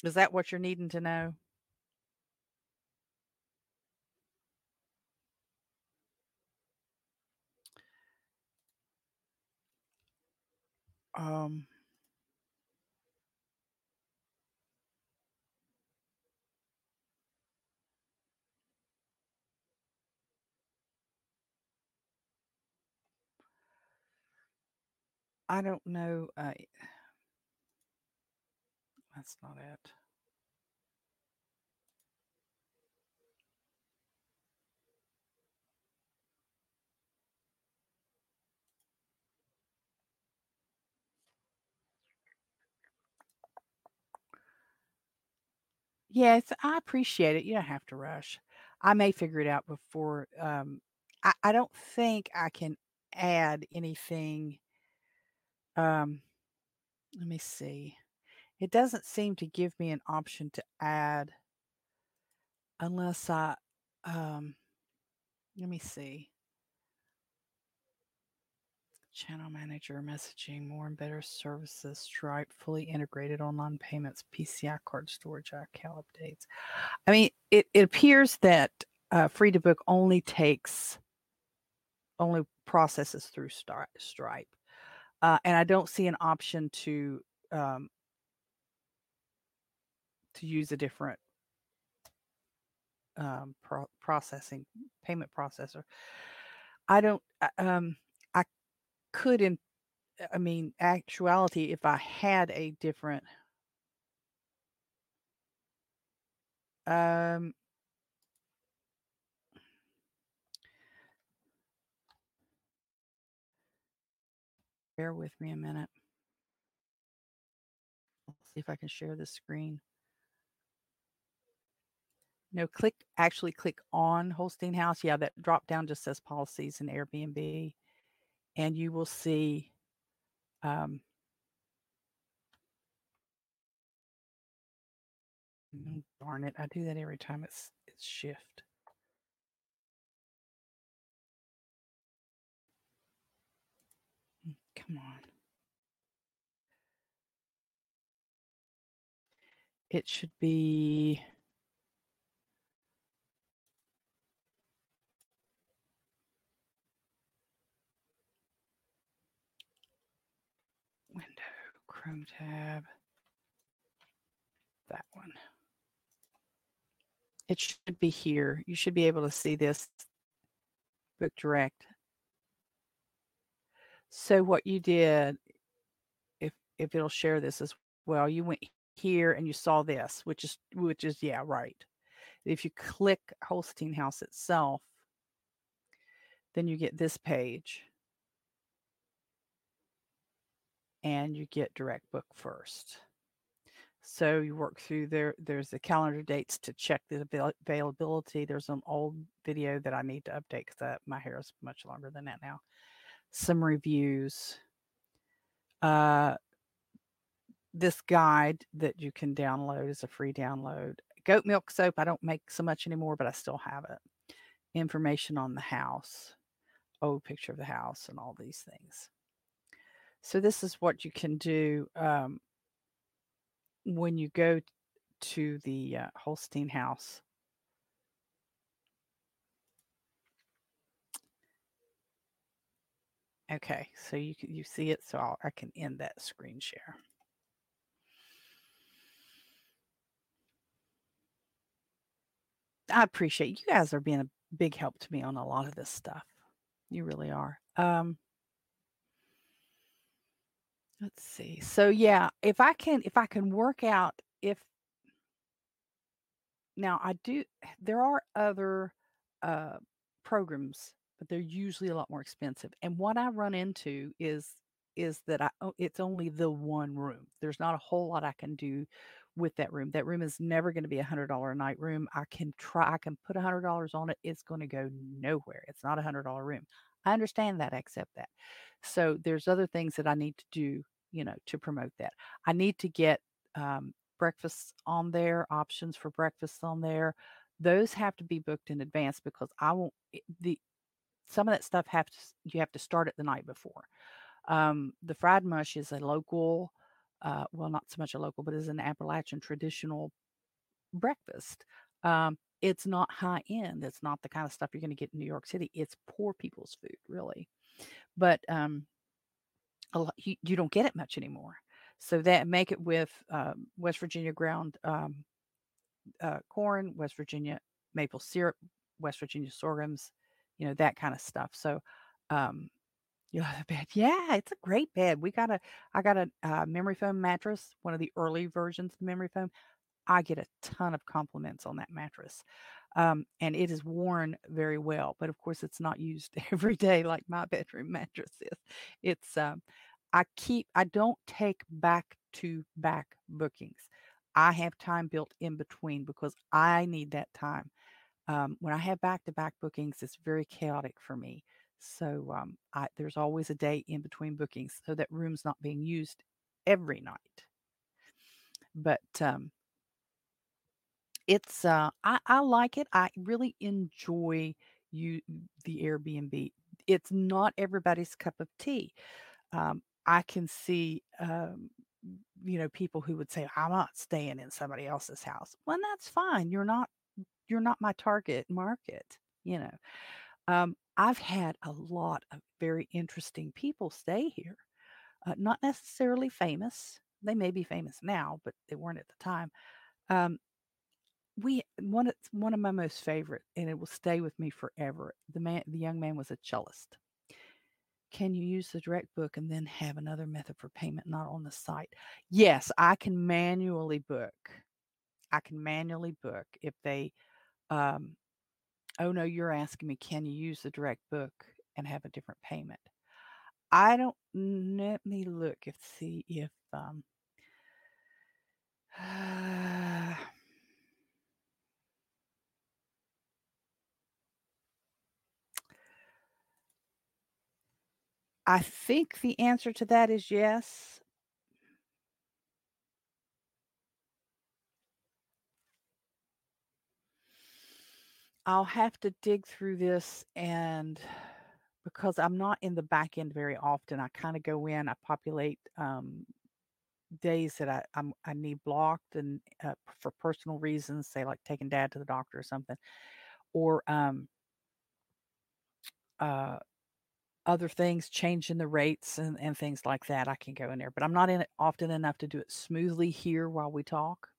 is that what you're needing to know? Um, I don't know. Uh, that's not it. Yes, I appreciate it. You don't have to rush. I may figure it out before. Um, I, I don't think I can add anything. Um, let me see. It doesn't seem to give me an option to add unless I, um, let me see. Channel manager, messaging, more and better services, Stripe, fully integrated online payments, PCI card storage, account updates. I mean, it, it appears that uh, Free to Book only takes, only processes through Stripe. Uh, and I don't see an option to um, to use a different um, pro- processing payment processor. I don't. Um, I could, in I mean, actuality, if I had a different Um, bear with me a minute. Let's see if I can share this screen. No, click actually click on Holstein House. Yeah, that drop down just says policies and Airbnb, and you will see. Um, mm, darn it! I do that every time it's it's shift. Mm, come on. It should be. Chrome tab, that one. It should be here. You should be able to see this book direct. So what you did, if if it'll share this as well, you went here and you saw this, which is which is yeah, right. If you click Holstein House itself, then you get this page and you get direct book first. So you work through there. There's the calendar dates to check the avail- availability. There's an old video that I need to update because my hair is much longer than that now. Some reviews. Uh, this guide that you can download is a free download. Goat milk soap, I don't make so much anymore, but I still have it. Information on the house, old picture of the house, and all these things. So this is what you can do um, when you go to the uh, Holstein house. Okay, so you you see it, so I'll, I can end that screen share. I appreciate you guys are being a big help to me on a lot of this stuff. You really are. Um, Let's see. So yeah, if I can if I can work out if now I do there are other uh programs, but they're usually a lot more expensive. And what I run into is is that I it's only the one room. There's not a whole lot I can do with that room. That room is never going to be a hundred dollar a night room. I can try I can put a hundred dollars on it. It's going to go nowhere. It's not a hundred dollar room. I understand that, I accept that. So there's other things that I need to do, you know, to promote that. I need to get um, breakfasts on there, options for breakfasts on there. Those have to be booked in advance because I won't the some of that stuff have to you have to start it the night before. Um, the fried mush is a local, uh, well, not so much a local, but is an Appalachian traditional breakfast. Um, it's not high end. It's not the kind of stuff you're going to get in New York City. It's poor people's food, really. But um, a lot, you, you don't get it much anymore. So that make it with um, West Virginia ground um, uh, corn, West Virginia maple syrup, West Virginia sorghums, you know that kind of stuff. So um, you know the bed, yeah, it's a great bed. We got a, I got a uh, memory foam mattress, one of the early versions of memory foam. I get a ton of compliments on that mattress. Um, and it is worn very well. But of course, it's not used every day like my bedroom mattress is. It's, um, I keep, I don't take back to back bookings. I have time built in between because I need that time. Um, when I have back to back bookings, it's very chaotic for me. So um, I, there's always a day in between bookings so that room's not being used every night. But um, it's uh I, I like it. I really enjoy you the Airbnb. It's not everybody's cup of tea. Um, I can see um, you know people who would say I'm not staying in somebody else's house. Well, that's fine. You're not you're not my target market. You know, um, I've had a lot of very interesting people stay here. Uh, not necessarily famous. They may be famous now, but they weren't at the time. Um, we one one of my most favorite, and it will stay with me forever. The man, the young man, was a cellist. Can you use the direct book and then have another method for payment not on the site? Yes, I can manually book. I can manually book. If they, um, oh no, you're asking me, can you use the direct book and have a different payment? I don't. Let me look if see if um. I think the answer to that is yes. I'll have to dig through this and because I'm not in the back end very often, I kind of go in, I populate um, days that I I'm, I need blocked and uh, for personal reasons, say like taking dad to the doctor or something, or um, uh, other things, changing the rates and, and things like that. I can go in there, but I'm not in it often enough to do it smoothly here while we talk.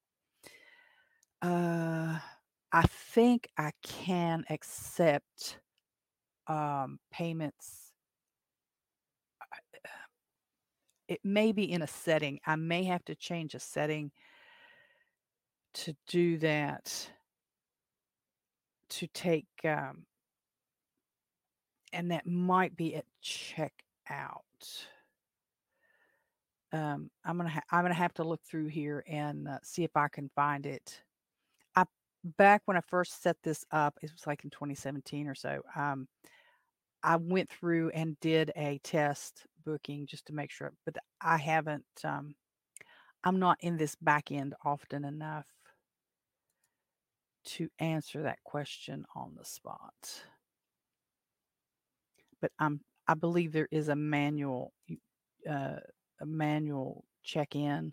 Uh, I think I can accept um, payments. It may be in a setting. I may have to change a setting to do that to take um, and that might be at checkout. Um, I'm gonna ha- I'm gonna have to look through here and uh, see if I can find it. I back when I first set this up, it was like in 2017 or so. Um, I went through and did a test booking just to make sure, but I haven't. Um, I'm not in this back end often enough to answer that question on the spot but I'm I believe there is a manual uh, a manual check-in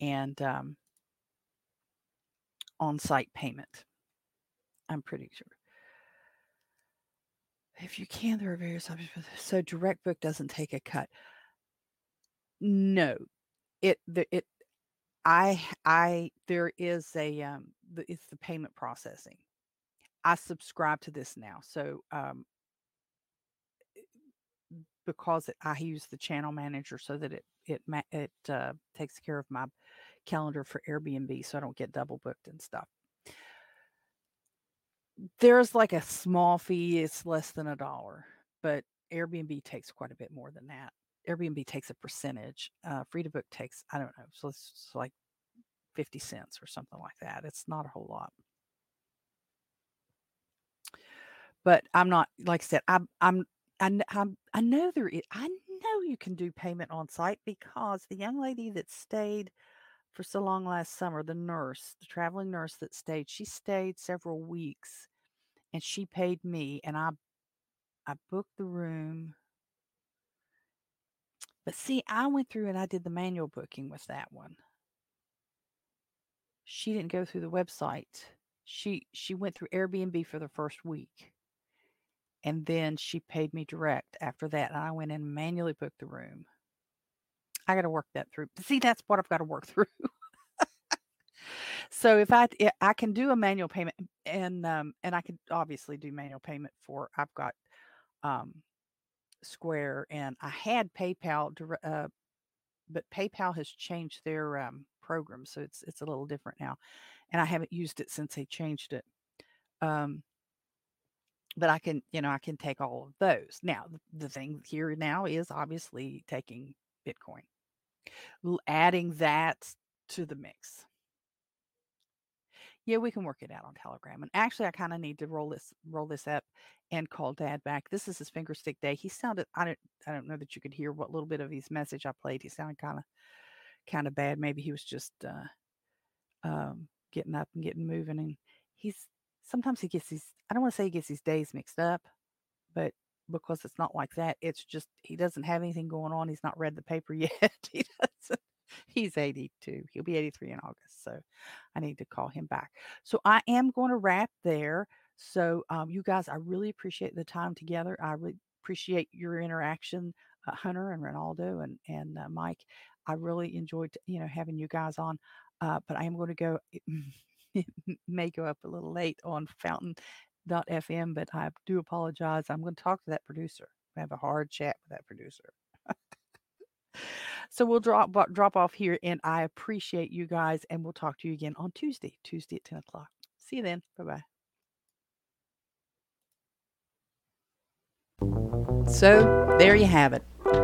and um, on-site payment. I'm pretty sure. If you can, there are various options. So direct book doesn't take a cut. No, it the it I I there is a um the, it's the payment processing. I subscribe to this now, so um because it, I use the channel manager so that it it it uh, takes care of my calendar for Airbnb, so I don't get double booked and stuff. There's like a small fee; it's less than a dollar, but Airbnb takes quite a bit more than that. Airbnb takes a percentage. Uh, Free to Book takes I don't know, so it's like fifty cents or something like that. It's not a whole lot but I'm not like I said I'm I'm I, I'm, um, I know there is, I know you can do payment on site because the young lady that stayed for so long last summer, the nurse, the traveling nurse that stayed, she stayed several weeks and she paid me and I I booked the room. But see, I went through and I did the manual booking with that one. She didn't go through the website. She she went through Airbnb for the first week and then she paid me direct after that. And I went and manually booked the room. I got to work that through. See, that's what I've got to work through. so if I I can do a manual payment and um and I can obviously do manual payment for I've got um Square and I had PayPal uh, but PayPal has changed their um, program so it's it's a little different now and I haven't used it since they changed it. Um but I can, you know, I can take all of those. Now, the thing here now is obviously taking Bitcoin, adding that to the mix. Yeah, we can work it out on Telegram. And actually, I kind of need to roll this roll this up and call Dad back. This is his finger stick day. He sounded I don't I don't know that you could hear what little bit of his message I played. He sounded kind of kind of bad. Maybe he was just uh, um, getting up and getting moving. And he's sometimes he gets these, I don't want to say he gets these days mixed up, but because it's not like that, it's just he doesn't have anything going on. He's not read the paper yet. he doesn't. He's 82. He'll be 83 in August. So I need to call him back. So I am going to wrap there. So um, you guys, I really appreciate the time together. I really appreciate your interaction, uh, Hunter and Ronaldo and and uh, Mike. I really enjoyed you know having you guys on. Uh, but I am going to go. may go up a little late on fountain.fm, but I do apologize. I'm going to talk to that producer. I have a hard chat with that producer. So we'll drop drop off here, and I appreciate you guys, and we'll talk to you again on Tuesday, Tuesday at 10 o'clock. See you then. Bye bye. So there you have it.